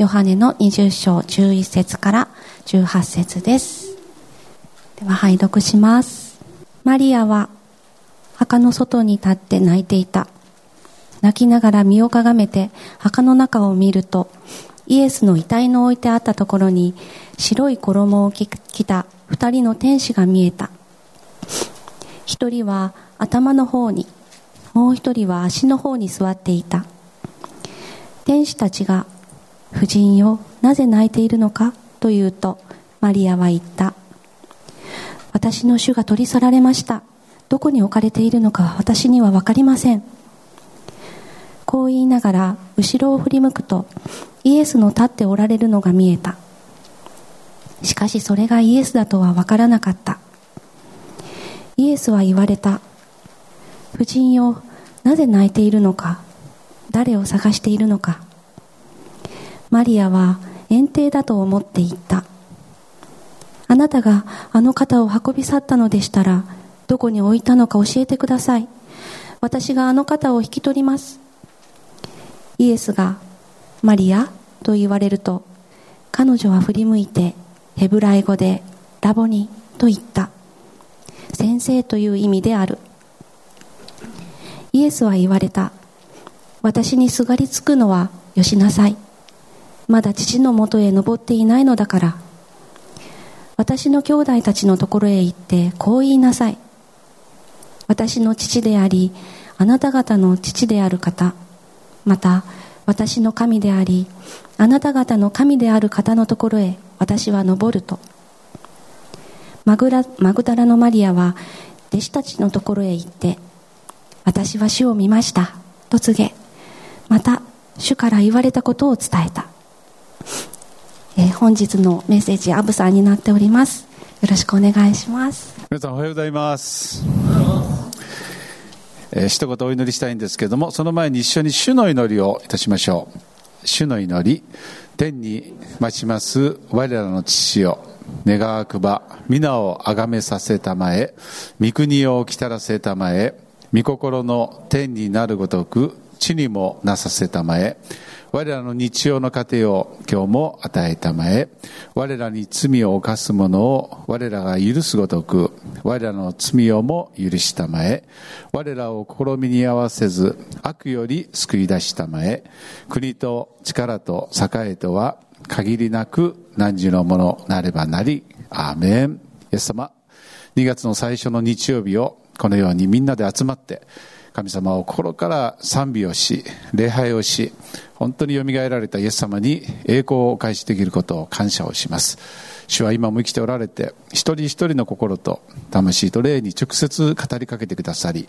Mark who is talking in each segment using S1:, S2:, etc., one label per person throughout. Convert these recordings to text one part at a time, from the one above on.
S1: ヨハネの20章11節から18節です。では拝読します。マリアは墓の外に立って泣いていた。泣きながら身をかがめて墓の中を見るとイエスの遺体の置いてあったところに白い衣を着た二人の天使が見えた。一人は頭の方にもう一人は足の方に座っていた。天使たちが「夫人よなぜ泣いているのか?」と言うとマリアは言った「私の主が取り去られました。どこに置かれているのかは私には分かりません」こう言いながら後ろを振り向くとイエスの立っておられるのが見えた。しかしそれがイエスだとは分からなかった。イエスは言われた。夫人よなぜ泣いているのか？誰を探しているのか？マリアは園庭だと思って言った。あなたがあの方を運び去ったのでしたらどこに置いたのか教えてください。私があの方を引き取ります。イエスがマリアと言われると彼女は振り向いてヘブライ語でラボニと言った。先生という意味である。イエスは言われた。私にすがりつくのはよしなさい。まだ父のもとへ登っていないのだから。私の兄弟たちのところへ行ってこう言いなさい。私の父でありあなた方の父である方。また私の神でありあなた方の神である方のところへ私は登ると。マグラマグダラのマリアは弟子たちのところへ行って私は主を見ました。と告げまた主から言われたことを伝えた、えー、本日のメッセージアブさんになっております。よろしくお願いします。
S2: 皆さんおはようございます。えー、一言お祈りしたいんですけれどもその前に一緒に主の祈りをいたしましょう。主の祈り天に待ちます我らの父よ。願わくば皆をあがめさせたまえ。御国を来たらせたまえ。御心の天になるごとく地にもなさせたまえ。我らの日曜の糧を今日も与えたまえ。我らに罪を犯す者を我らが許すごとく我らの罪をも許したまえ。我らを試みに合わせず悪より救い出したまえ。国と力と栄えとは限りなく汝のものなればなり。アーメン。イエス様。2月の最初の日曜日をこのようにみんなで集まって神様を心から賛美をし礼拝をし本当によみがえられたイエス様に栄光をお返しできることを感謝をします。主は今も生きておられて一人一人の心と魂と霊に直接語りかけてくださり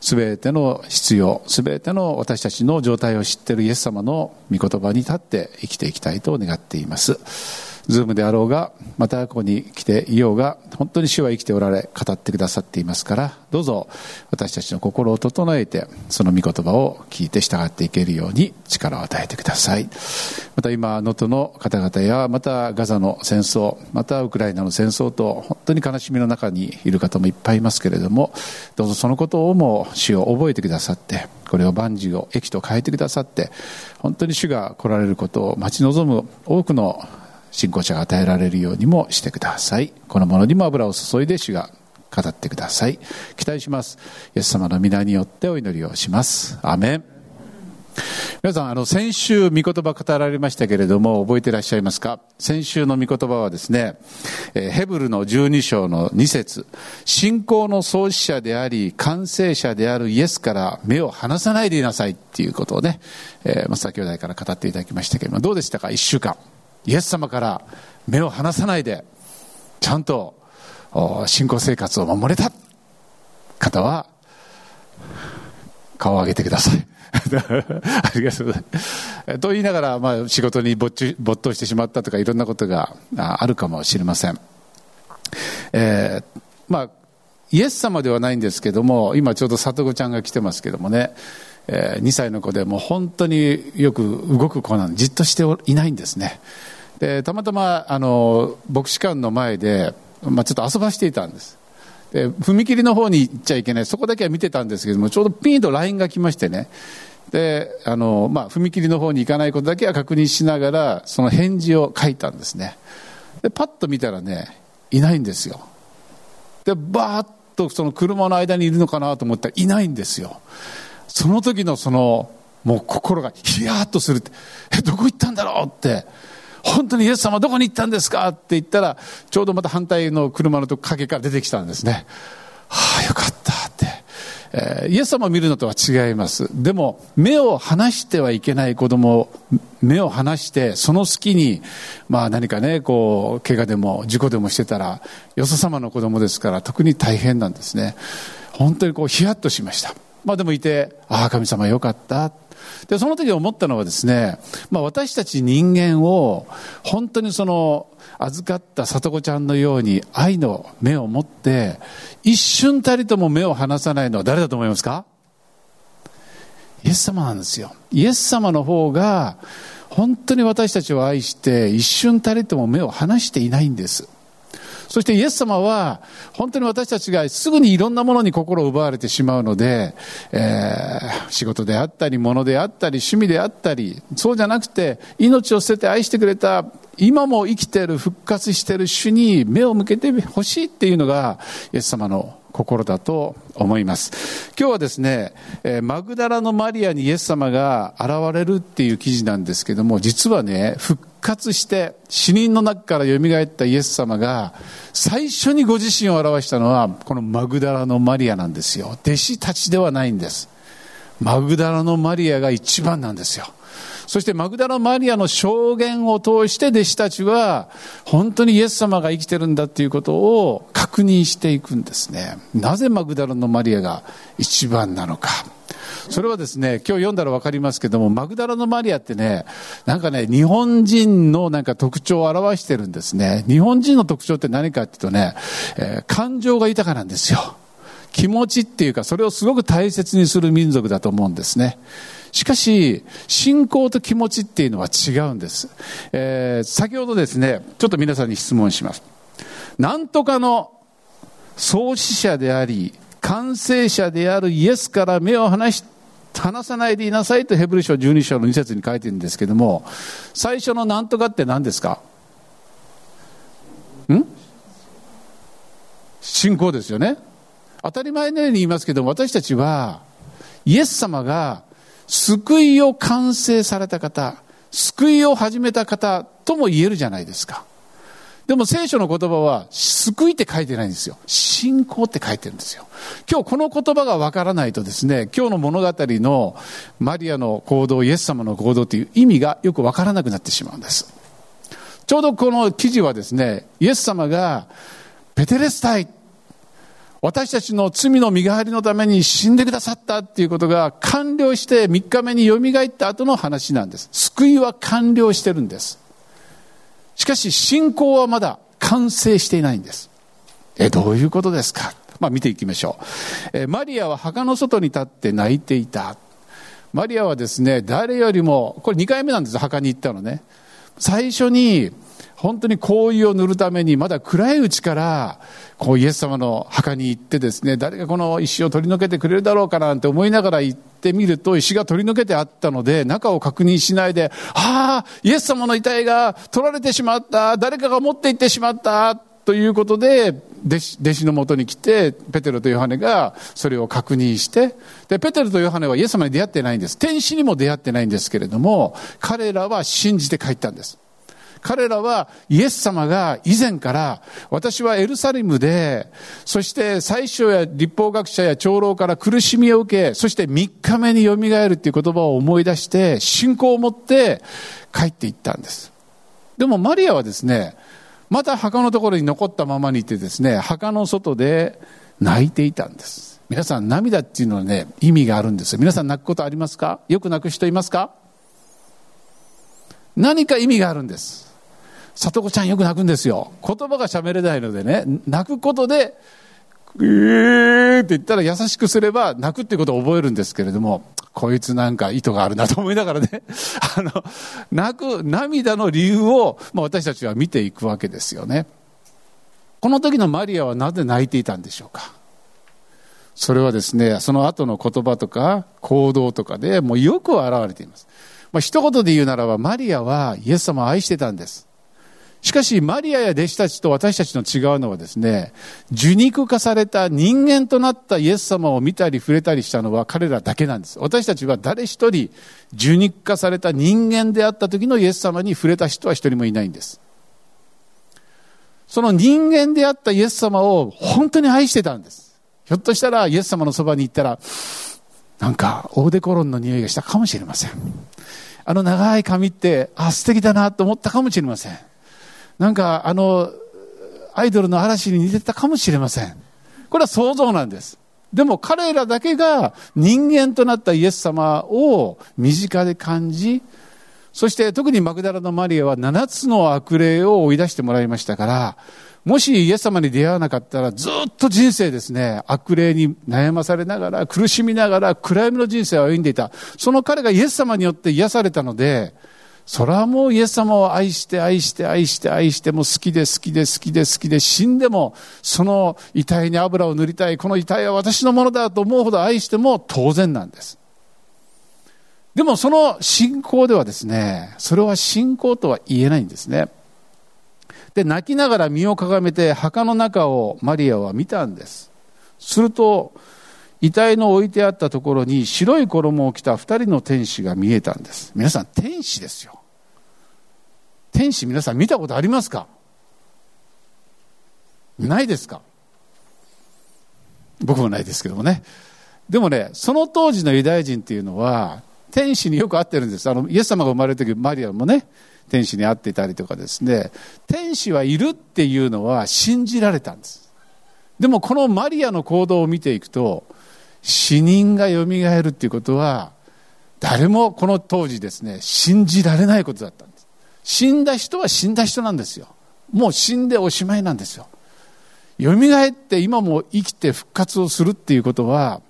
S2: 全ての必要全ての私たちの状態を知っているイエス様の御言葉に立って生きていきたいと願っています。ズームであろうが、またここに来ていようが、本当に主は生きておられ、語ってくださっていますから、どうぞ私たちの心を整えて、その御言葉を聞いて従っていけるように力を与えてください。また今、能登の方々や、またガザの戦争、またウクライナの戦争と、本当に悲しみの中にいる方もいっぱいいますけれども、どうぞそのことをも主を覚えてくださって、これを万事を益と変えてくださって、本当に主が来られることを待ち望む多くの信仰者が与えられるようにもしてください。このものにも油を注いで主が語ってください。期待します。イエス様の皆によってお祈りをします。アメン。皆さん、あの、先週、御言葉語られましたけれども、覚えていらっしゃいますか？先週の御言葉はですね、えヘブルの12章の2節信仰の創始者であり、完成者であるイエスから目を離さないでいなさいっていうことをね、えー、松田兄弟から語っていただきましたけれども、どうでしたか？一週間。イエス様から目を離さないで、ちゃんと信仰生活を守れた方は、顔を上げてください。ありがとうございます。と言いながら、まあ、仕事に没頭してしまったとか、いろんなことがあるかもしれません。えー、まあ、イエス様ではないんですけども、今ちょうど里子ちゃんが来てますけどもね、えー、2歳の子でもう本当によく動く子なんでじっとしていないんですね。でたまたまあの牧師館の前で、まあ、ちょっと遊ばしていたんですで踏切の方に行っちゃいけないそこだけは見てたんですけどもちょうどピンと LINE が来ましてねで、あの、まあ、踏切の方に行かないことだけは確認しながら、その返事を書いたんですね。で、パッと見たらね、いないんですよ。で、バーッとその車の間にいるのかなと思ったらいないんですよ。その時のその、もう心がヒヤッとするって、え、どこ行ったんだろうって、本当にイエス様どこに行ったんですか？って言ったら、ちょうどまた反対の車の陰から出てきたんですね。はあ、よかったって。えー、イエス様を見るのとは違います。でも、目を離してはいけない子供を、目を離して、その隙に、まあ何かね、こう、怪我でも事故でもしてたら、よそ様の子供ですから特に大変なんですね。本当にこう、ヒヤッとしました。まあでもいて、ああ、神様よかった。で、その時思ったのはですね、まあ私たち人間を、本当にその、預かった里子ちゃんのように愛の目を持って、一瞬たりとも目を離さないのは誰だと思いますか？イエス様なんですよ。イエス様の方が、本当に私たちを愛して、一瞬たりとも目を離していないんです。そしてイエス様は、本当に私たちがすぐにいろんなものに心を奪われてしまうので、えー、仕事であったり、物であったり、趣味であったり、そうじゃなくて、命を捨てて愛してくれた、今も生きている、復活している主に目を向けてほしいっていうのが、イエス様の心だと思います。今日はですね、マグダラのマリアにイエス様が現れるっていう記事なんですけども、実はね、復活して死人の中から蘇ったイエス様が、最初にご自身を表したのは、このマグダラのマリアなんですよ。弟子たちではないんです。マグダラのマリアが一番なんですよ。そしてマグダラマリアの証言を通して弟子たちは本当にイエス様が生きてるんだっていうことを確認していくんですね。なぜマグダラのマリアが一番なのか。それはですね、今日読んだらわかりますけども、マグダラのマリアってね、なんかね、日本人のなんか特徴を表してるんですね。日本人の特徴って何かっていうとね、えー、感情が豊かなんですよ。気持ちっていうか、それをすごく大切にする民族だと思うんですね。しかし、信仰と気持ちっていうのは違うんです。えー、先ほどですね、ちょっと皆さんに質問します。なんとかの創始者であり、完成者であるイエスから目を離し、離さないでいなさいとヘブル書12章の2節に書いてるんですけども、最初のなんとかって何ですか？ん？信仰ですよね。当たり前のように言いますけども、私たちは、イエス様が救いを完成された方、救いを始めた方とも言えるじゃないですか。でも聖書の言葉は、救いって書いてないんですよ。信仰って書いてるんですよ。今日この言葉がわからないとですね、今日の物語のマリアの行動、イエス様の行動という意味がよくわからなくなってしまうんです。ちょうどこの記事はですね、イエス様が、ペテレスタイ私たちの罪の身代わりのために死んでくださったっていうことが完了して3日目によみがえった後の話なんです。救いは完了してるんです。しかし信仰はまだ完成していないんです。え、どういうことですか？まあ見ていきましょう。え、マリアは墓の外に立って泣いていた。マリアはですね、誰よりも、これ2回目なんです墓に行ったのね。最初に本当に香油を塗るためにまだ暗いうちからこうイエス様の墓に行ってですね誰がこの石を取り除けてくれるだろうかなんて思いながら行ってみると石が取り除けてあったので中を確認しないでああイエス様の遺体が取られてしまった誰かが持って行ってしまったということで弟子弟子のもとに来てペテロとヨハネがそれを確認してでペテロとヨハネはイエス様に出会ってないんです。天使にも出会ってないんですけれども彼らは信じて帰ったんです。彼らはイエス様が以前から私はエルサレムで、そして最初や立法学者や長老から苦しみを受け、そして3日目によみがえるっていう言葉を思い出して、信仰を持って帰っていったんです。でもマリアはですね、また墓のところに残ったままにいてですね、墓の外で泣いていたんです。皆さん涙っていうのはね、意味があるんですよ。皆さん泣くことありますか？よく泣く人いますか？何か意味があるんです。里子ちゃんよく泣くんですよ。言葉が喋れないのでね、泣くことで、えーって言ったら優しくすれば泣くってことを覚えるんですけれども、こいつなんか意図があるなと思いながらね、あの、泣く、涙の理由を、まあ、私たちは見ていくわけですよね。この時のマリアはなぜ泣いていたんでしょうか。それはですね、その後の言葉とか行動とかでもうよく表れています。まあ、一言で言うならば、マリアはイエス様を愛してたんです。しかし、マリアや弟子たちと私たちの違うのはですね、受肉化された人間となったイエス様を見たり触れたりしたのは彼らだけなんです。私たちは誰一人受肉化された人間であった時のイエス様に触れた人は一人もいないんです。その人間であったイエス様を本当に愛してたんです。ひょっとしたらイエス様のそばに行ったら、なんかオーデコロンの匂いがしたかもしれません。あの長い髪って、あ、素敵だなと思ったかもしれません。なんかあの、アイドルの嵐に似てたかもしれません。これは想像なんです。でも彼らだけが人間となったイエス様を身近で感じ、そして特にマグダラのマリアは7つの悪霊を追い出してもらいましたから、もしイエス様に出会わなかったらずっと人生ですね、悪霊に悩まされながら、苦しみながら、暗闇の人生を歩んでいた。その彼がイエス様によって癒されたので、それはもうイエス様を愛して愛して愛して愛しても好きで好きで好きで好きで死んでもその遺体に油を塗りたいこの遺体は私のものだと思うほど愛しても当然なんです。でもその信仰ではですねそれは信仰とは言えないんですね。で泣きながら身をかがめて墓の中をマリアは見たんです。すると遺体の置いてあったところに白い衣を着た二人の天使が見えたんです。皆さん、天使ですよ。天使皆さん見たことありますか？ないですか？僕もないですけどもね。でもね、その当時のユダヤ人っていうのは、天使によく会ってるんです。あの、イエス様が生まれる時、マリアもね、天使に会っていたりとかですね、天使はいるっていうのは信じられたんです。でもこのマリアの行動を見ていくと、死人がよみがえるっていうことは、誰もこの当時ですね、信じられないことだったんです。死んだ人は死んだ人なんですよ。もう死んでおしまいなんですよ。よみがえって今も生きて復活をするっていうことは、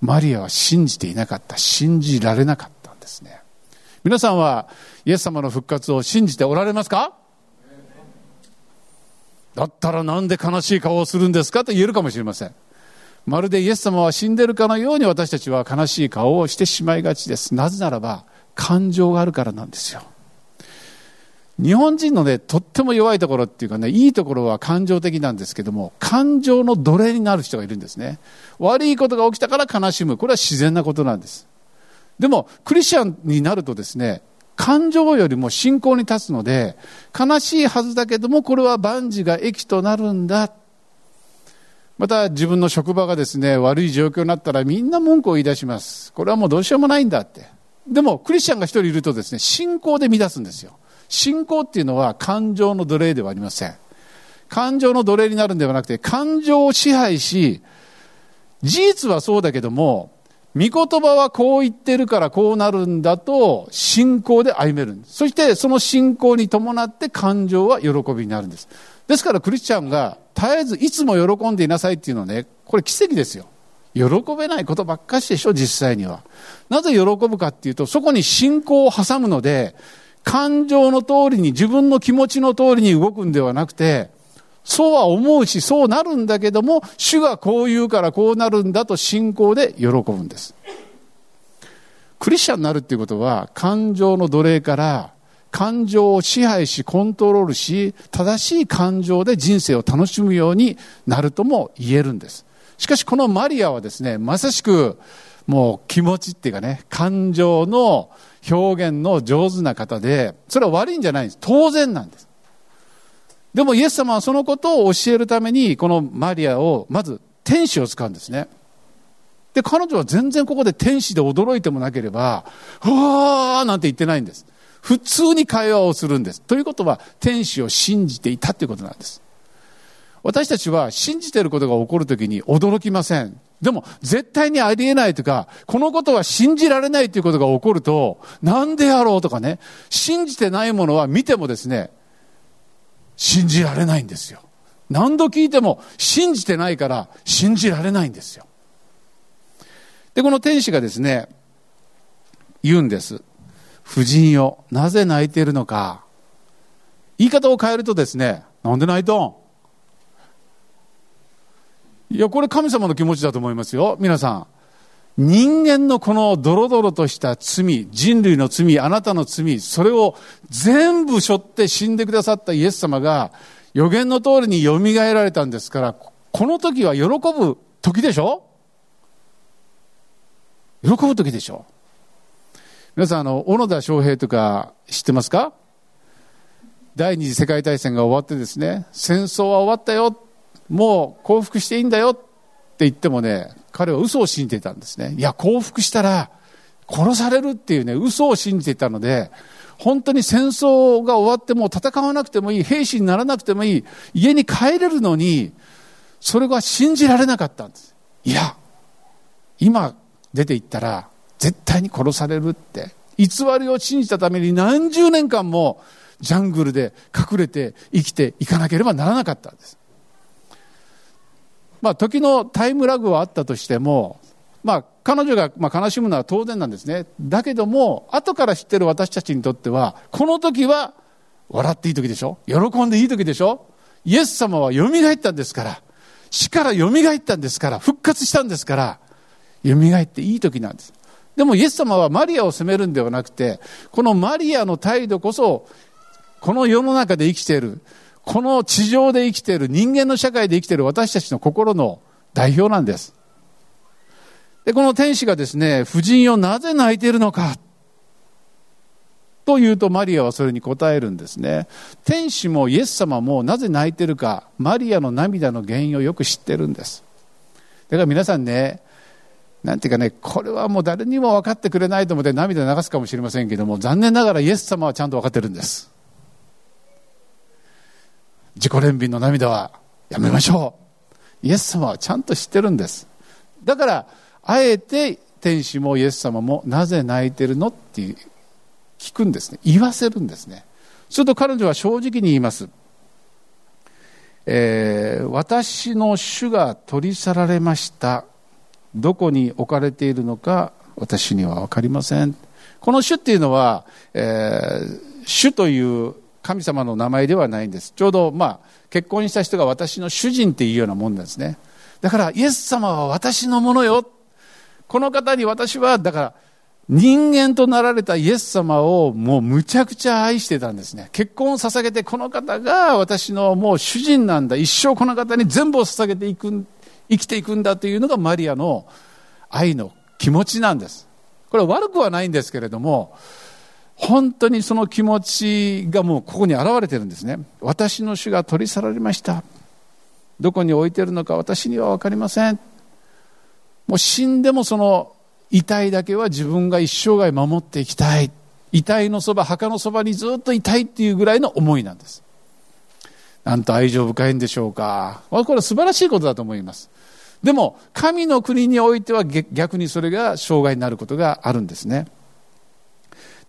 S2: マリアは信じていなかった。信じられなかったんですね。皆さんはイエス様の復活を信じておられますか？だったらなんで悲しい顔をするんですかと言えるかもしれません。まるでイエス様は死んでるかのように私たちは悲しい顔をしてしまいがちです。なぜならば、感情があるからなんですよ。日本人のね、とっても弱いところっていうかね、いいところは感情的なんですけども、感情の奴隷になる人がいるんですね。悪いことが起きたから悲しむ。これは自然なことなんです。でも、クリスチャンになるとですね、感情よりも信仰に立つので、悲しいはずだけども、これは万事が益となるんだ。また自分の職場がですね、悪い状況になったらみんな文句を言い出します。これはもうどうしようもないんだって。でも、クリスチャンが一人いるとですね、信仰で乱すんですよ。信仰っていうのは感情の奴隷ではありません。感情の奴隷になるんではなくて、感情を支配し、事実はそうだけども、御言葉はこう言ってるからこうなるんだと、信仰で歩めるんです。そしてその信仰に伴って感情は喜びになるんです。ですからクリスチャンが絶えずいつも喜んでいなさいっていうのはね、これ奇跡ですよ。喜べないことばっかしでしょ、実際には。なぜ喜ぶかっていうと、そこに信仰を挟むので、感情の通りに、自分の気持ちの通りに動くんではなくて、そうは思うし、そうなるんだけども、主がこう言うからこうなるんだと信仰で喜ぶんです。クリスチャンになるっていうことは、感情の奴隷から感情を支配し、コントロールし、正しい感情で人生を楽しむようになるとも言えるんです。しかしこのマリアはですね、まさしくもう気持ちっていうかね、感情の表現の上手な方で、それは悪いんじゃないんです。当然なんです。でもイエス様はそのことを教えるために、このマリアを、まず天使を使うんですね。で、彼女は全然ここで天使で驚いてもなければ、うわーなんて言ってないんです。普通に会話をするんです。ということは、天使を信じていたということなんです。私たちは信じていることが起こるときに驚きません。でも、絶対にありえないとか、このことは信じられないということが起こると、なんでやろうとかね、信じてないものは見てもですね、信じられないんですよ。何度聞いても信じてないから信じられないんですよ。で、この天使がですね、言うんです。夫人よ、なぜ泣いているのか。言い方を変えるとですね、なんで泣いとん？いや、これ神様の気持ちだと思いますよ。皆さん。人間のこのドロドロとした罪、人類の罪、あなたの罪、それを全部背負って死んでくださったイエス様が予言の通りに蘇られたんですから、この時は喜ぶ時でしょ？喜ぶ時でしょ？皆さん、あの、小野田翔平とか知ってますか？第二次世界大戦が終わってですね、戦争は終わったよ、もう降伏していいんだよって言ってもね、彼は嘘を信じていたんですね。いや、降伏したら殺されるっていうね、嘘を信じていたので、本当に戦争が終わっても戦わなくてもいい、兵士にならなくてもいい、家に帰れるのに、それが信じられなかったんです。いや、今出て行ったら絶対に殺されるって、偽りを信じたために何十年間もジャングルで隠れて生きていかなければならなかったんです。まあ、時のタイムラグはあったとしても、まあ、彼女がまあ悲しむのは当然なんですね。だけども、後から知ってる私たちにとっては、この時は笑っていい時でしょ？喜んでいい時でしょ？イエス様は蘇ったんですから、死から蘇ったんですから、復活したんですから、蘇っていい時なんです。でもイエス様はマリアを責めるんではなくて、このマリアの態度こそ、この世の中で生きている、この地上で生きている人間の社会で生きている私たちの心の代表なんです。で、この天使がですね、夫人をなぜ泣いているのか、と言うとマリアはそれに答えるんですね。天使もイエス様もなぜ泣いてるか、マリアの涙の原因をよく知ってるんです。だから皆さんね、なんていうかね、これはもう誰にも分かってくれないと思って涙流すかもしれませんけども、残念ながらイエス様はちゃんと分かってるんです。自己憐憫の涙はやめましょう。イエス様はちゃんと知ってるんです。だから、あえて天使もイエス様もなぜ泣いてるのって聞くんですね。言わせるんですね。すると彼女は正直に言います。えー、私の主が取り去られました。どこに置かれているのか私には分かりません。この主っていうのは、えー、主という神様の名前ではないんです。ちょうど、まあ、結婚した人が私の主人っていうようなもんなんですね。だから、イエス様は私のものよ。この方に私は、だから、人間となられたイエス様をもうむちゃくちゃ愛してたんですね。結婚を捧げて、この方が私のもう主人なんだ。一生この方に全部を捧げていく、生きていくんだというのがマリアの愛の気持ちなんです。これは悪くはないんですけれども、本当にその気持ちがもうここに現れてるんですね。私の主が取り去られました。どこに置いてるのか私には分かりません。もう死んでもその遺体だけは自分が一生涯守っていきたい。遺体のそば、墓のそばにずっといたいっていうぐらいの思いなんです。なんと愛情深いんでしょうか。これは素晴らしいことだと思います。でも、神の国においては逆にそれが障害になることがあるんですね。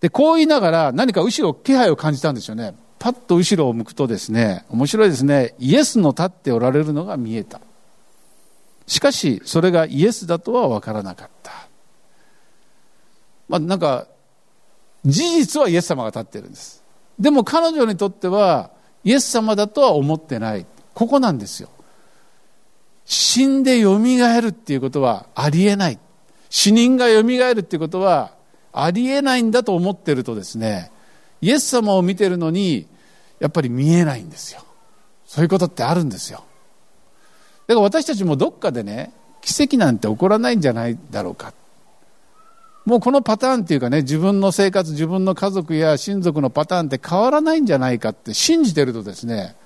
S2: で、こう言いながら何か後ろ気配を感じたんですよね。パッと後ろを向くとですね、面白いですね。イエスの立っておられるのが見えた。しかし、それがイエスだとは分からなかった。まあ、なんか、事実はイエス様が立ってるんです。でも彼女にとっては、イエス様だとは思ってない。ここなんですよ。死んで蘇るっていうことはありえない。死人が蘇るっていうことはありえないんだと思ってるとですね、イエス様を見てるのに、やっぱり見えないんですよ。そういうことってあるんですよ。だから私たちもどっかでね、奇跡なんて起こらないんじゃないだろうか。もうこのパターンっていうかね、自分の生活、自分の家族や親族のパターンって変わらないんじゃないかって信じてるとですね、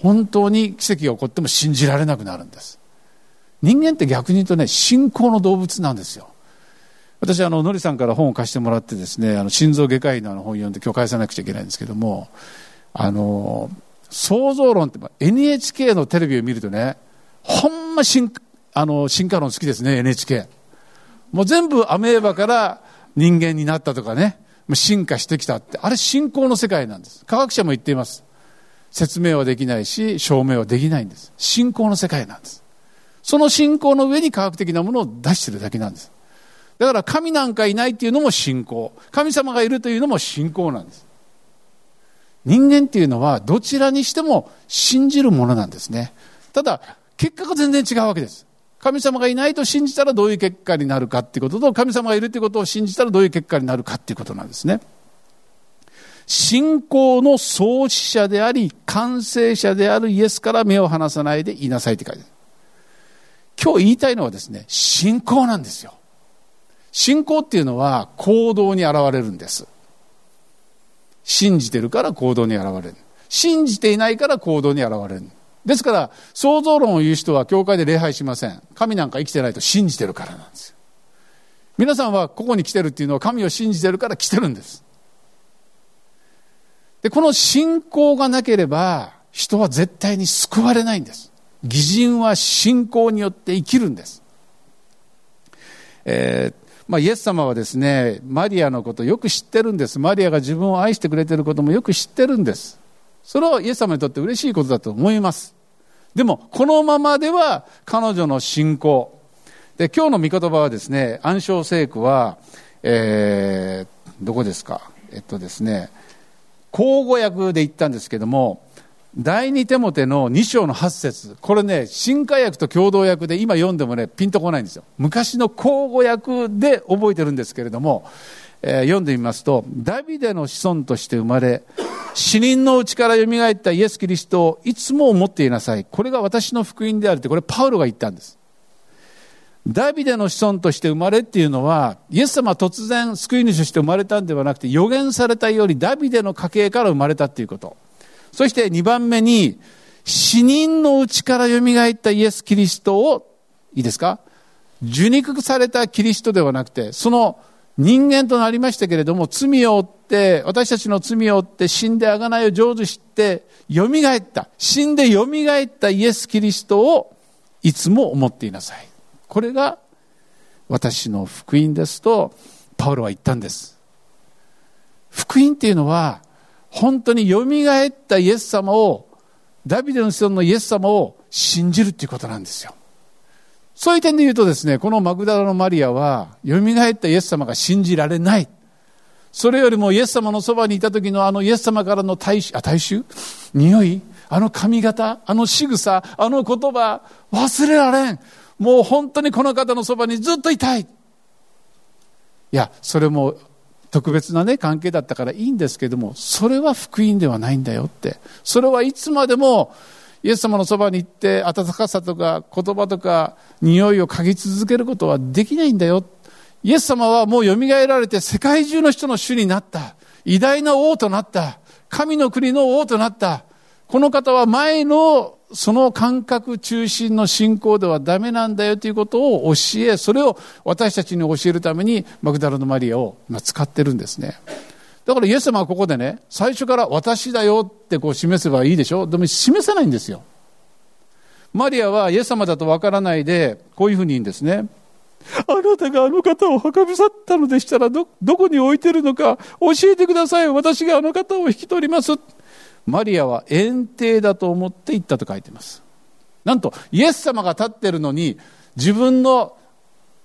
S2: 本当に奇跡が起こっても信じられなくなるんです。人間って逆に言うとね、信仰の動物なんですよ。私あののりさんから本を貸してもらってですねあの心臓外科医の本を読んで今日返さなくちゃいけないんですけどもあの創造論って NHK のテレビを見るとねほんま進あの進化論好きですね NHK もう全部アメーバから人間になったとかね進化してきたってあれ信仰の世界なんです科学者も言っています説明はできないし証明はできないんです信仰の世界なんですその信仰の上に科学的なものを出してるだけなんですだから神なんかいないっていうのも信仰。神様がいるというのも信仰なんです。人間っていうのはどちらにしても信じるものなんですね。ただ、結果が全然違うわけです。神様がいないと信じたらどういう結果になるかっていうことと、神様がいるってことを信じたらどういう結果になるかっていうことなんですね。信仰の創始者であり、完成者であるイエスから目を離さないでいなさいって書いてある。今日言いたいのはですね、信仰なんですよ。信仰っていうのは行動に現れるんです。信じてるから行動に現れる。信じていないから行動に現れる。ですから、創造論を言う人は教会で礼拝しません。神なんか生きてないと信じてるからなんですよ。皆さんはここに来てるっていうのは神を信じてるから来てるんです。で、この信仰がなければ人は絶対に救われないんです。義人は信仰によって生きるんです。えーまあ、イエス様はですね、マリアのことよく知ってるんです。マリアが自分を愛してくれてることもよく知ってるんです。それはイエス様にとって嬉しいことだと思います。でも、このままでは彼女の信仰。で、今日の御言葉はですね、暗唱聖句は、えー、どこですか？えっとですね、口語訳で言ったんですけども、第二手モテの2章の8節これね、新化訳と共同訳で今読んでもね、ピンとこないんですよ。昔の口語訳で覚えてるんですけれども、えー、読んでみますと、ダビデの子孫として生まれ、死人のうちから蘇ったイエス・キリストをいつも思っていなさい。これが私の福音であるって、これパウロが言ったんです。ダビデの子孫として生まれっていうのは、イエス様は突然救い主として生まれたんではなくて、予言されたよりダビデの家系から生まれたっていうこと。そして2番目に、死人のうちから蘇ったイエス・キリストを、いいですか？受肉されたキリストではなくて、その人間となりましたけれども、罪を負って、私たちの罪を負って死んで贖いを成就して、蘇った、死んで蘇ったイエス・キリストをいつも思っていなさい。これが私の福音ですと、パウロは言ったんです。福音っていうのは、本当に蘇ったイエス様を、ダビデの子孫のイエス様を信じるっていうことなんですよ。そういう点で言うとですね、このマグダラのマリアは、蘇ったイエス様が信じられない。それよりもイエス様のそばにいた時のあのイエス様からの大衆、大衆？匂い？あの髪型？あの仕草？あの言葉？忘れられん。もう本当にこの方のそばにずっといたい。いや、それも特別なね、関係だったからいいんですけども、それは福音ではないんだよって。それはいつまでも、イエス様のそばに行って、温かさとか言葉とか匂いを嗅ぎ続けることはできないんだよ。イエス様はもう蘇られて世界中の人の主になった。偉大な王となった。神の国の王となった。この方は前のその感覚中心の信仰ではダメなんだよということを教え、それを私たちに教えるためにマグダラのマリアを今使ってるんですね。だからイエス様はここでね、最初から私だよってこう示せばいいでしょ？でも示さないんですよ。マリアはイエス様だとわからないで、こういうふうに言うんですね。あなたがあの方を運び去ったのでしたらど、どこに置いてるのか教えてください。私があの方を引き取ります。マリアは園庭だと思って行ったと書いてます。なんと、イエス様が立ってるのに、自分の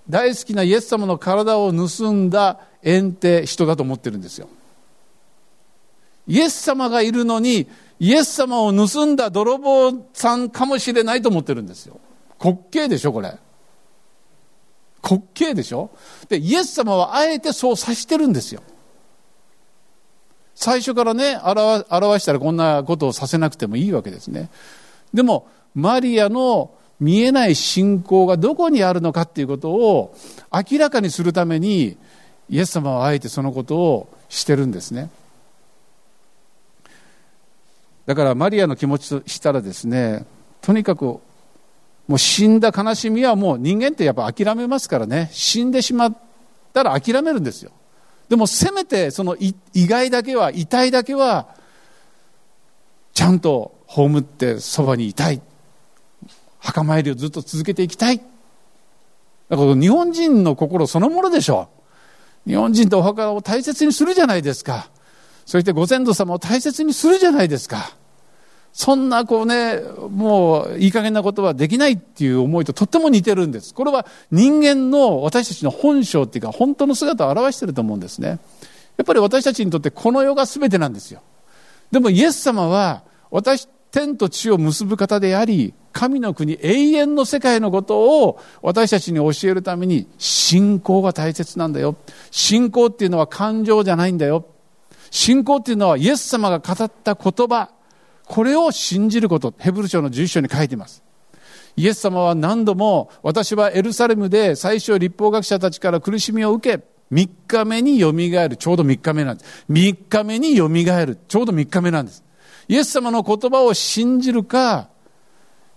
S2: 大好きなイエス様の体を盗んだ園庭、人だと思ってるんですよ。イエス様がいるのに、イエス様を盗んだ泥棒さんかもしれないと思ってるんですよ。滑稽でしょ、これ。滑稽でしょで、イエス様はあえてそうさしてるんですよ。最初からね、表表したらこんなことをさせなくてもいいわけですね。でも、マリアの見えない信仰がどこにあるのかっていうことを明らかにするために、イエス様はあえてそのことをしてるんですね。だからマリアの気持ちとしたらですね、とにかくもう死んだ悲しみはもう人間ってやっぱ諦めますからね、死んでしまったら諦めるんですよ。でもせめてその意外だけは、遺体だけは、ちゃんと葬ってそばにいたい。墓参りをずっと続けていきたい。だから日本人の心そのものでしょう。日本人ってお墓を大切にするじゃないですか。そしてご先祖様を大切にするじゃないですか。そんなこうね、もういい加減なことはできないっていう思いととっても似てるんです。これは人間の私たちの本性っていうか本当の姿を表してると思うんですね。やっぱり私たちにとってこの世が全てなんですよ。でもイエス様は私天と地を結ぶ方であり、神の国、永遠の世界のことを私たちに教えるために、信仰が大切なんだよ。信仰っていうのは感情じゃないんだよ。信仰っていうのはイエス様が語った言葉、これを信じること、ヘブル書の11章に書いています。イエス様は何度も、私はエルサレムで最初立法学者たちから苦しみを受け、3日目によみがえる。ちょうど3日目なんです。3日目によみがえる。ちょうど3日目なんです。イエス様の言葉を信じるか、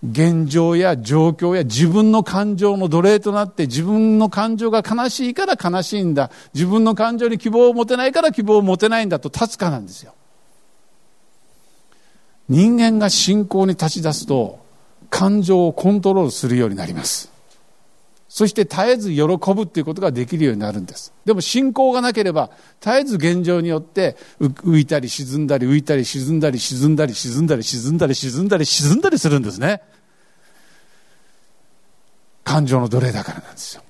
S2: 現状や状況や自分の感情の奴隷となって自分の感情が悲しいから悲しいんだ。自分の感情に希望を持てないから希望を持てないんだと立つかなんですよ。人間が信仰に立ち出すと感情をコントロールするようになります。そして絶えず喜ぶっていうことができるようになるんです。でも信仰がなければ、絶えず現状によって浮いたり沈んだり浮いたり沈んだり沈んだり沈んだり沈んだり沈んだり沈んだりするんですね。感情の奴隷だからなんですよ。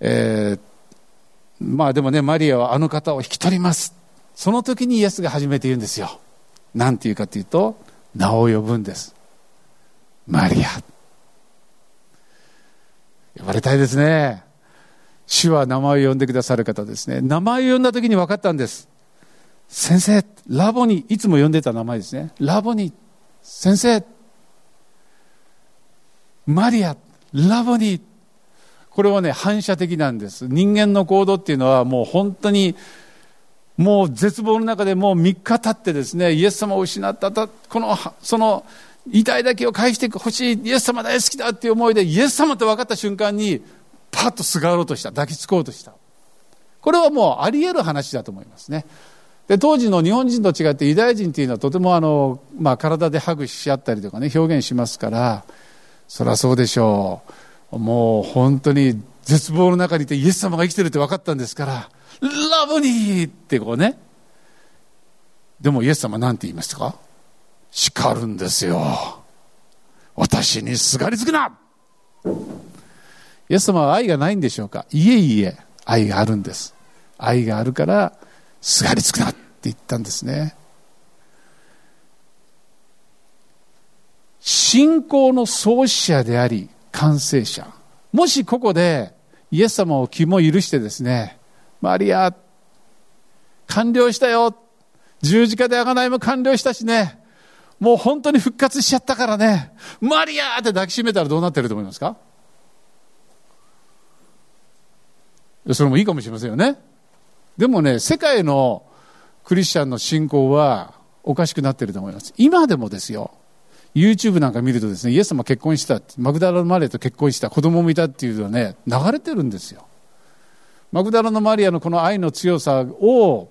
S2: えー、まあでもね、マリアはあの方を引き取ります。その時にイエスが初めて言うんですよ。なんて言うかというと、名を呼ぶんです。マリア。呼ばれたいですね。主は名前を呼んでくださる方ですね。名前を呼んだ時に分かったんです。先生、ラボに、いつも呼んでた名前ですね。ラボに、先生、マリア、ラボに、これはね、反射的なんです。人間の行動っていうのはもう本当に、もう絶望の中でもう3日経ってですね、イエス様を失ったこの、その、遺体だけを返してほしい、イエス様大好きだっていう思いで、イエス様って分かった瞬間に、パッとすがろうとした、抱きつこうとした。これはもうあり得る話だと思いますね。で、当時の日本人と違ってユダヤ人っていうのはとてもあの、まあ体でハグし合ったりとかね、表現しますから、そりゃそうでしょう。もう本当に絶望の中にいてイエス様が生きてるって分かったんですから、ラブニーってこうね。でもイエス様なんて言いましたか？叱るんですよ。私にすがりつくなイエス様は愛がないんでしょうか？いえいえ、愛があるんです。愛があるから、すがりつくなって言ったんですね。信仰の創始者であり、完成者。もしここで、イエス様を気も許してですね、マリア、完了したよ。十字架で贖いも完了したしね。もう本当に復活しちゃったからね、マリアって抱きしめたらどうなってると思いますか？それもいいかもしれませんよね。でもね、世界のクリスチャンの信仰はおかしくなってると思います。今でもですよ、YouTube なんか見るとですね、イエス様結婚した、マグダラのマリアと結婚した、子供もいたっていうのはね、流れてるんですよ。マグダラのマリアのこの愛の強さを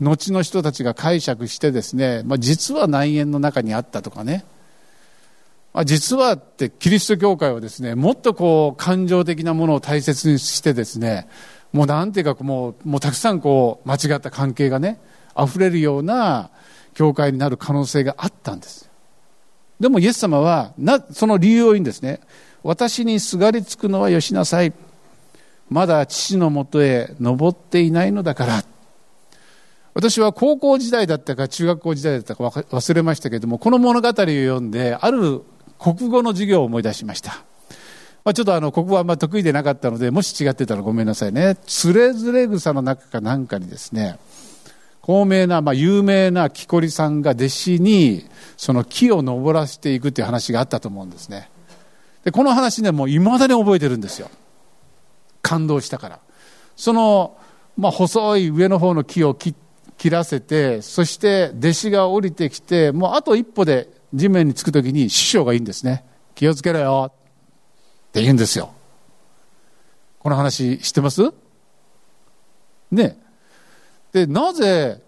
S2: 後の人たちが解釈してですね、まあ、実は内縁の中にあったとかね、まあ、実はってキリスト教会はですね、もっとこう感情的なものを大切にしてですね、もうなんていうかもう、もうたくさんこう間違った関係がね、溢れるような教会になる可能性があったんです。でもイエス様は、な、その理由を言うんですね。私にすがりつくのはよしなさい。まだ父のもとへ登っていないのだから。私は高校時代だったか中学校時代だったか忘れましたけれども、この物語を読んで、ある国語の授業を思い出しました。まあ、ちょっとあの、国語はあんま得意でなかったので、もし違ってたらごめんなさいね。つれづれ草の中かなんかにですね、高名な、まあ、有名な木こりさんが弟子に、その木を登らせていくっていう話があったと思うんですね。で、この話ね、もう未だに覚えてるんですよ。感動したから。その、まあ、細い上の方の木を切、らせて、そして弟子が降りてきて、もうあと一歩で地面につくときに師匠がいいんですね。気をつけろよって言うんですよ。この話知ってます？ね。で、なぜ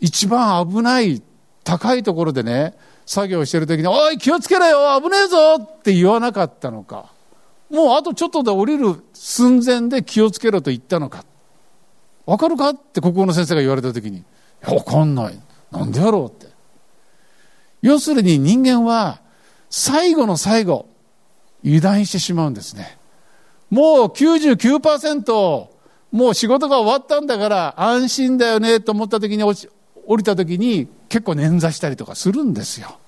S2: 一番危ない高いところでね、作業してるときに、おい気をつけろよ危ねえぞって言わなかったのか。もうあとちょっとで降りる寸前で気をつけろと言ったのか。わかるか？って国語の先生が言われた時に、わかんない。なんでやろうって。要するに人間は最後の最後、油断してしまうんですね。もう99%、もう仕事が終わったんだから安心だよねと思った時に落ち降りた時に結構捻挫したりとかするんですよ。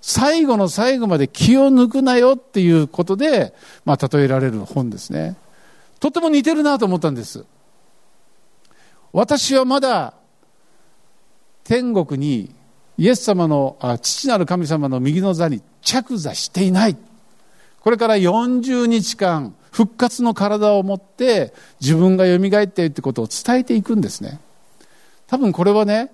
S2: 最後の最後まで気を抜くなよっていうことで、まあ、例えられる本ですね。とても似てるなと思ったんです。私はまだ天国にイエス様のあ父なる神様の右の座に着座していない。これから40日間復活の体を持って自分が蘇っているってことを伝えていくんですね。多分これはね、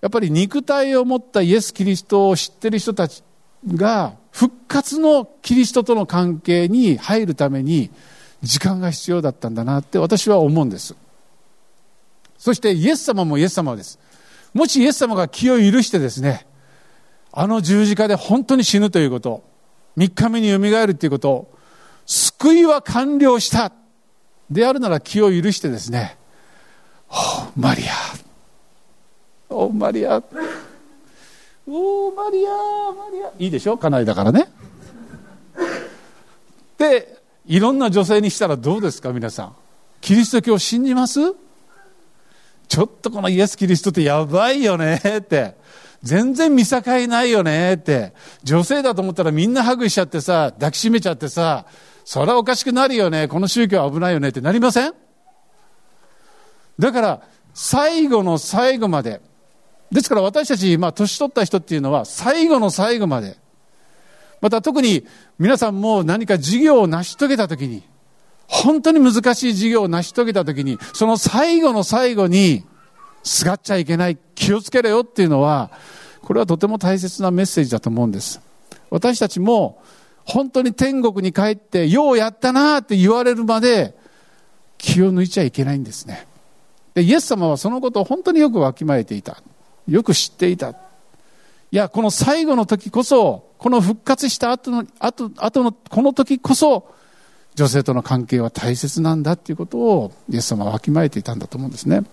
S2: やっぱり肉体を持ったイエス・キリストを知ってる人たちが復活のキリストとの関係に入るために時間が必要だったんだなって私は思うんです。そしてイエス様もイエス様です。もしイエス様が気を許してですね、あの十字架で本当に死ぬということ、3日目によみがえるということ、救いは完了したであるなら気を許してですね、おマリア、おマリア、おマリア、マリア、いいでしょ家内だからね。で、いろんな女性にしたらどうですか皆さん。キリスト教信じます？ちょっとこのイエス・キリストってやばいよねって。全然見境ないよねって。女性だと思ったらみんなハグしちゃってさ、抱きしめちゃってさ、それはおかしくなるよね。この宗教は危ないよねってなりません？だから、最後の最後まで。ですから私たち、まあ、年取った人っていうのは、最後の最後まで。また特に皆さんも何か事業を成し遂げたときに、本当に難しい事業を成し遂げたときに、その最後の最後に、すがっちゃいけない、気をつけろよっていうのは、これはとても大切なメッセージだと思うんです。私たちも、本当に天国に帰って、ようやったなって言われるまで、気を抜いちゃいけないんですね。で、イエス様はそのことを本当によくわきまえていた。よく知っていた。いや、この最後の時こそ、この復活した後の、後、後のこの時こそ、女性との関係は大切なんだっていうことをイエス様はわきまえていたんだと思うんですね。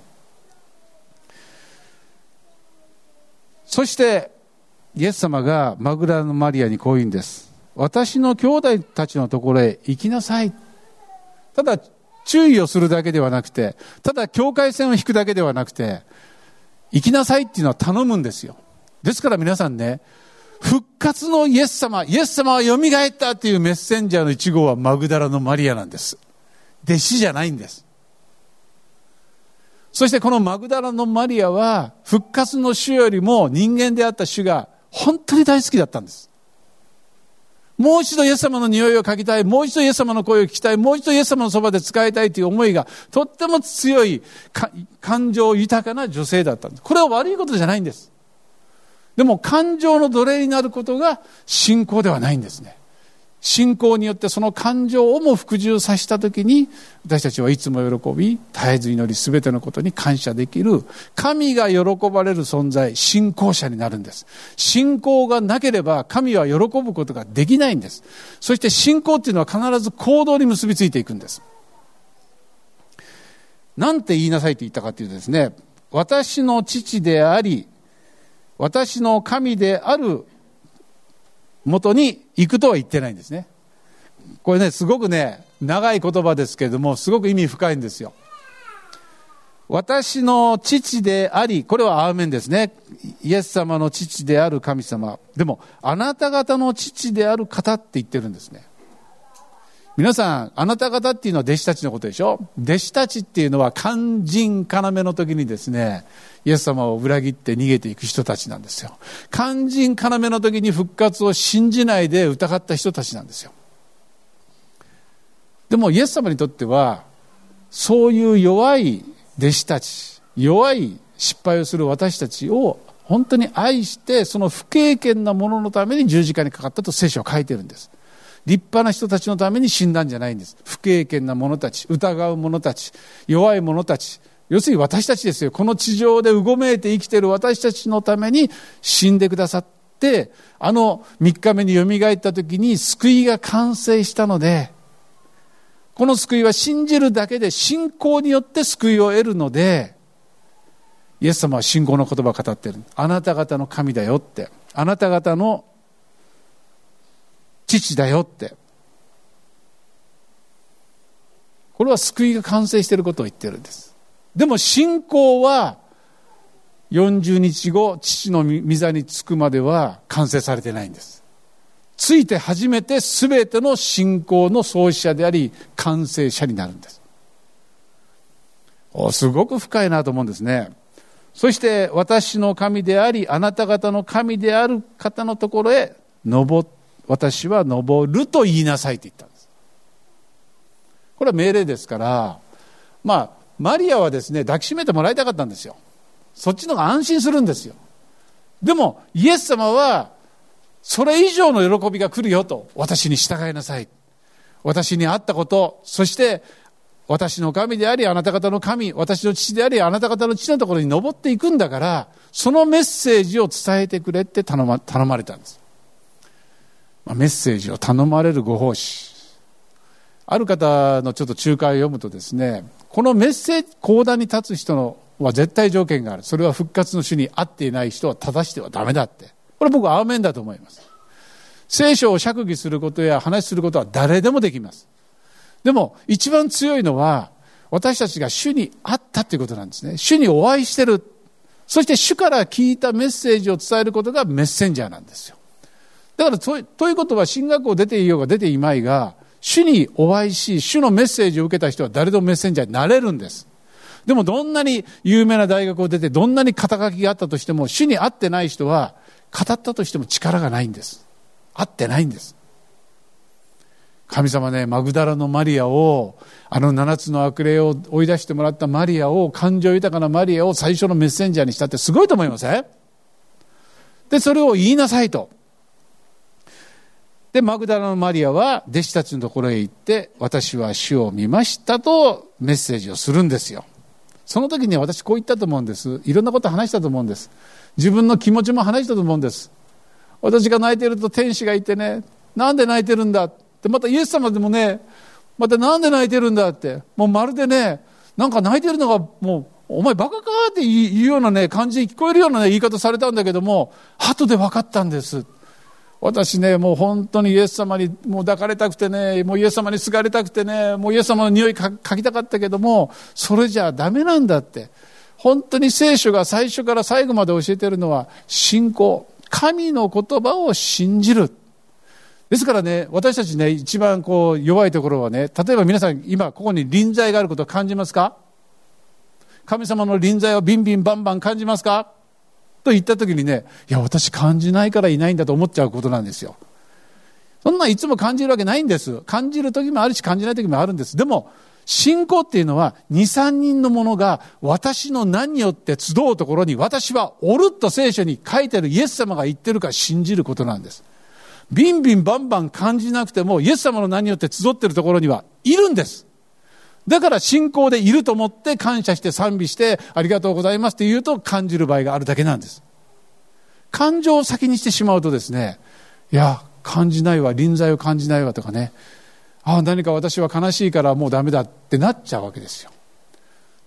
S2: そしてイエス様がマグラのマリアにこう言うんです。私の兄弟たちのところへ行きなさい。ただ注意をするだけではなくてただ境界線を引くだけではなくて行きなさいっていうのは頼むんですよですから皆さんね復活のイエス様、イエス様は蘇ったっていうメッセンジャーの一号はマグダラのマリアなんです。弟子じゃないんです。そしてこのマグダラのマリアは復活の主よりも人間であった主が本当に大好きだったんです。もう一度イエス様の匂いを嗅ぎたい。もう一度イエス様の声を聞きたい。もう一度イエス様のそばで使いたいという思いがとっても強い感情豊かな女性だったんです。これは悪いことじゃないんです。でも感情の奴隷になることが信仰ではないんですね。信仰によってその感情をも服従させたときに、私たちはいつも喜び、絶えず祈り、すべてのことに感謝できる、神が喜ばれる存在、信仰者になるんです。信仰がなければ神は喜ぶことができないんです。そして信仰っていうのは必ず行動に結びついていくんです。なんて言いなさいって言ったかというとですね、私の父であり、私の神である元に行くとは言ってないんですね。これね、すごくね、長い言葉ですけれども、すごく意味深いんですよ。私の父であり、これはアーメンですね。イエス様の父である神様。でも、あなた方の父である方って言ってるんですね。皆さん、あなた方っていうのは弟子たちのことでしょ？弟子たちっていうのは肝心要の時にですね、イエス様を裏切って逃げていく人たちなんですよ。肝心要の時に復活を信じないで疑った人たちなんですよ。でもイエス様にとっては、そういう弱い弟子たち、弱い失敗をする私たちを本当に愛して、その不経験なもののために十字架にかかったと聖書は書いてるんです。立派な人たちのために死んだんじゃないんです。不経験な者たち、疑う者たち、弱い者たち、要するに私たちですよ。この地上でうごめいて生きている私たちのために死んでくださって、あの3日目によみがえった時に救いが完成したので、この救いは信じるだけで信仰によって救いを得るので、イエス様は信仰の言葉を語っている。あなた方の神だよって。あなた方の父だよって。これは救いが完成していることを言ってるんです。でも信仰は、40日後、父の御座に着くまでは完成されてないんです。ついて初めて全ての信仰の創始者であり、完成者になるんです。おすごく深いなと思うんですね。そして私の神であり、あなた方の神である方のところへ、登っ、私は登ると言いなさいと言ったんです。これは命令ですから、まあ、マリアはですね、抱きしめてもらいたかったんですよ。そっちの方が安心するんですよ。でも、イエス様は、それ以上の喜びが来るよと、私に従いなさい。私に会ったこと、そして私の神であり、あなた方の神、私の父であり、あなた方の父のところに登っていくんだから、そのメッセージを伝えてくれって頼ま頼まれたんです。メッセージを頼まれるご奉仕。ある方のちょっと仲介を読むとですね、このメッセージ、講談に立つ人のは絶対条件がある。それは復活の主に合っていない人は正してはダメだって。これ僕はアーメンだと思います。聖書を釈義することや話することは誰でもできます。でも、一番強いのは、私たちが主に会ったということなんですね。主にお会いしてる。そして主から聞いたメッセージを伝えることがメッセンジャーなんですよ。だからと、ということは、進学校出ていようが出ていまいが、主にお会いし、主のメッセージを受けた人は誰でもメッセンジャーになれるんです。でも、どんなに有名な大学を出て、どんなに肩書きがあったとしても、主に会ってない人は、語ったとしても力がないんです。会ってないんです。神様ね、マグダラのマリアを、あの七つの悪霊を追い出してもらったマリアを、感情豊かなマリアを最初のメッセンジャーにしたってすごいと思いません？で、それを言いなさいと。で、マグダラのマリアは弟子たちのところへ行って、私は主を見ましたとメッセージをするんですよ。その時に私こう言ったと思うんです。いろんなこと話したと思うんです。自分の気持ちも話したと思うんです。私が泣いてると天使がいてね、なんで泣いてるんだで、またイエス様でもね、またなんで泣いてるんだって、もうまるでね、なんか泣いてるのがもう、お前バカかっていうようなね、感じに聞こえるような、ね、言い方されたんだけども、後で分かったんです。私ね、もう本当にイエス様にもう抱かれたくてね、もうイエス様にすがれたくてね、もうイエス様の匂い嗅ぎたかったけども、それじゃダメなんだって。本当に聖書が最初から最後まで教えてるのは、信仰。神の言葉を信じる。ですからね、私たちね、一番こう弱いところはね、例えば皆さん今ここに臨在があることを感じますか？神様の臨在をビンビンバンバン感じますか？と言った時にね、いや、私感じないからいないんだと思っちゃうことなんですよ。そんないつも感じるわけないんです。感じる時もあるし感じない時もあるんです。でも、信仰っていうのは、二、三人のものが私の何によって集うところに私はおるっと聖書に書いてるイエス様が言ってるか信じることなんです。ビンビンバンバン感じなくても、イエス様の名によって集ってるところにはいるんです。だから信仰でいると思って感謝して賛美してありがとうございますって言うと感じる場合があるだけなんです。感情を先にしてしまうとですね、いや、感じないわ、臨在を感じないわとかね、ああ、何か私は悲しいからもうダメだってなっちゃうわけですよ。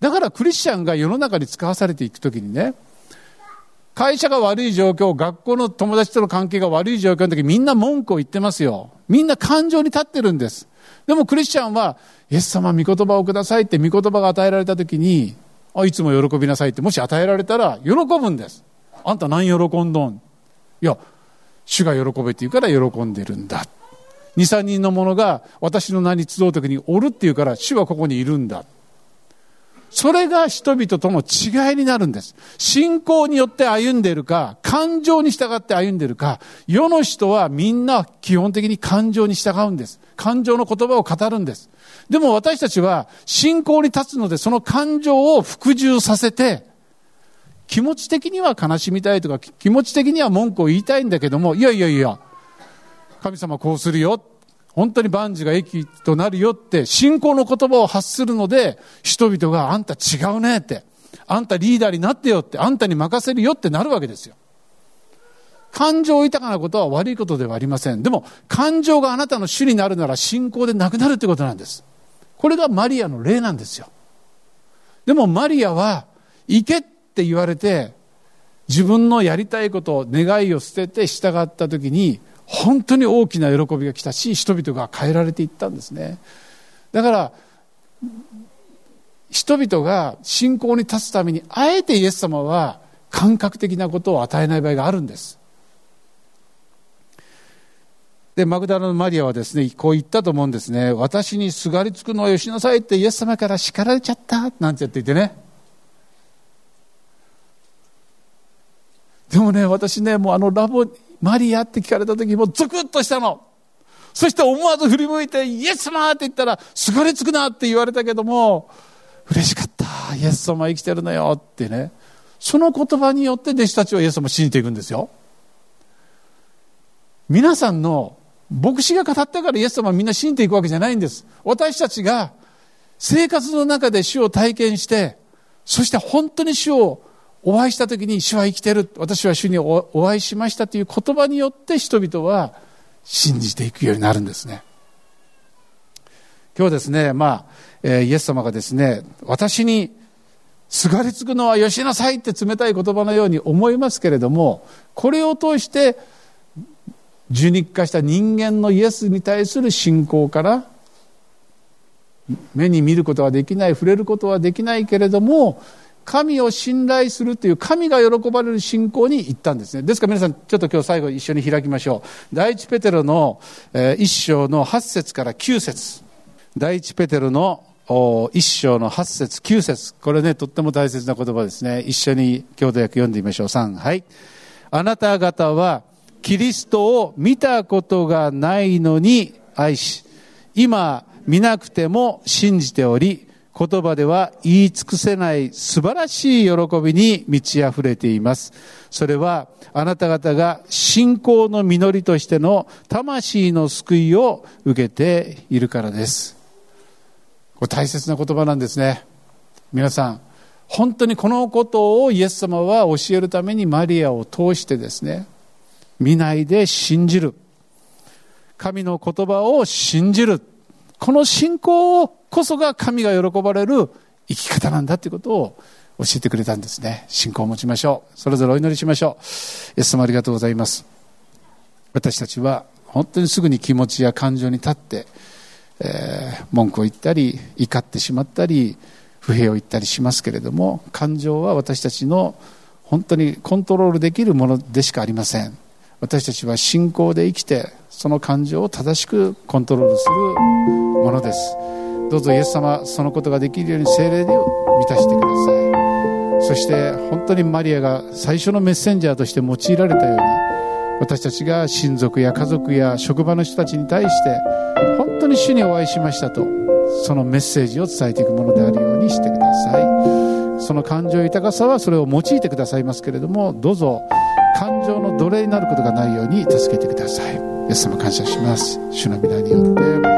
S2: だからクリスチャンが世の中に使わされていくときにね、会社が悪い状況、学校の友達との関係が悪い状況の時みんな文句を言ってますよ。みんな感情に立ってるんです。でもクリスチャンは、イエス様御言葉をくださいって御言葉が与えられた時に、あ、いつも喜びなさいってもし与えられたら喜ぶんです。あんた何喜んどん？いや、主が喜べって言うから喜んでるんだ。二三人の者が私の名に集う時におるって言うから主はここにいるんだ。それが人々との違いになるんです。信仰によって歩んでいるか、感情に従って歩んでいるか、世の人はみんな基本的に感情に従うんです。感情の言葉を語るんです。でも私たちは信仰に立つのでその感情を服従させて、気持ち的には悲しみたいとか、気持ち的には文句を言いたいんだけども、いやいやいや、神様こうするよ。本当に万事が益となるよって信仰の言葉を発するので、人々があんた違うねって、あんたリーダーになってよって、あんたに任せるよってなるわけですよ。感情豊かなことは悪いことではありません。でも、感情があなたの主になるなら信仰でなくなるってことなんです。これがマリアの例なんですよ。でもマリアは、行けって言われて、自分のやりたいこと、願いを捨てて従った時に、本当に大きな喜びが来たし人々が変えられていったんですね。だから人々が信仰に立つためにあえてイエス様は感覚的なことを与えない場合があるんです。でマグダラのマリアはですねこう言ったと思うんですね。私にすがりつくのをよしなさいってイエス様から叱られちゃったなんて言っていてね。でもね私ねもうあのラボマリアって聞かれた時もゾクッとしたの。そして思わず振り向いてイエス様って言ったらすがりつくなって言われたけども嬉しかった。イエス様生きてるのよってね。その言葉によって弟子たちはイエス様を信じていくんですよ。皆さんの牧師が語ったからイエス様はみんな信じていくわけじゃないんです。私たちが生活の中で主を体験してそして本当に主をお会いした時に主は生きてる。私は主にお会いしましたという言葉によって人々は信じていくようになるんですね。今日ですねまあ、え、イエス様がですね私にすがりつくのはよしなさいって冷たい言葉のように思いますけれどもこれを通して受肉化した人間のイエスに対する信仰から目に見ることはできない触れることはできないけれども神を信頼するという神が喜ばれる信仰に行ったんですね。ですから皆さんちょっと今日最後一緒に開きましょう。第一ペテロの一章の8節から9節。第一ペテロの一章の8節9節。これねとっても大切な言葉ですね。一緒に兄弟訳読んでみましょう。3はい。あなた方はキリストを見たことがないのに愛し、今見なくても信じており、言葉では言い尽くせない素晴らしい喜びに満ち溢れています。それはあなた方が信仰の実りとしての魂の救いを受けているからです。これ大切な言葉なんですね。皆さん、本当にこのことをイエス様は教えるためにマリアを通してですね、見ないで信じる。神の言葉を信じる。この信仰をこそが神が喜ばれる生き方なんだということを教えてくれたんですね。信仰を持ちましょう。それぞれお祈りしましょう。イエス様ありがとうございます。私たちは本当にすぐに気持ちや感情に立って、えー、文句を言ったり、怒ってしまったり、不平を言ったりしますけれども、感情は私たちの本当にコントロールできるものでしかありません。私たちは信仰で生きてその感情を正しくコントロールするものですどうぞイエス様そのことができるように精霊で満たしてくださいそして本当にマリアが最初のメッセンジャーとして用いられたように私たちが親族や家族や職場の人たちに対して本当に主にお会いしましたとそのメッセージを伝えていくものであるようにしてください。その感情豊かさはそれを用いてくださいますけれどもどうぞ感情の奴隷になることがないように助けてください。イエス様感謝します。主の皆によって。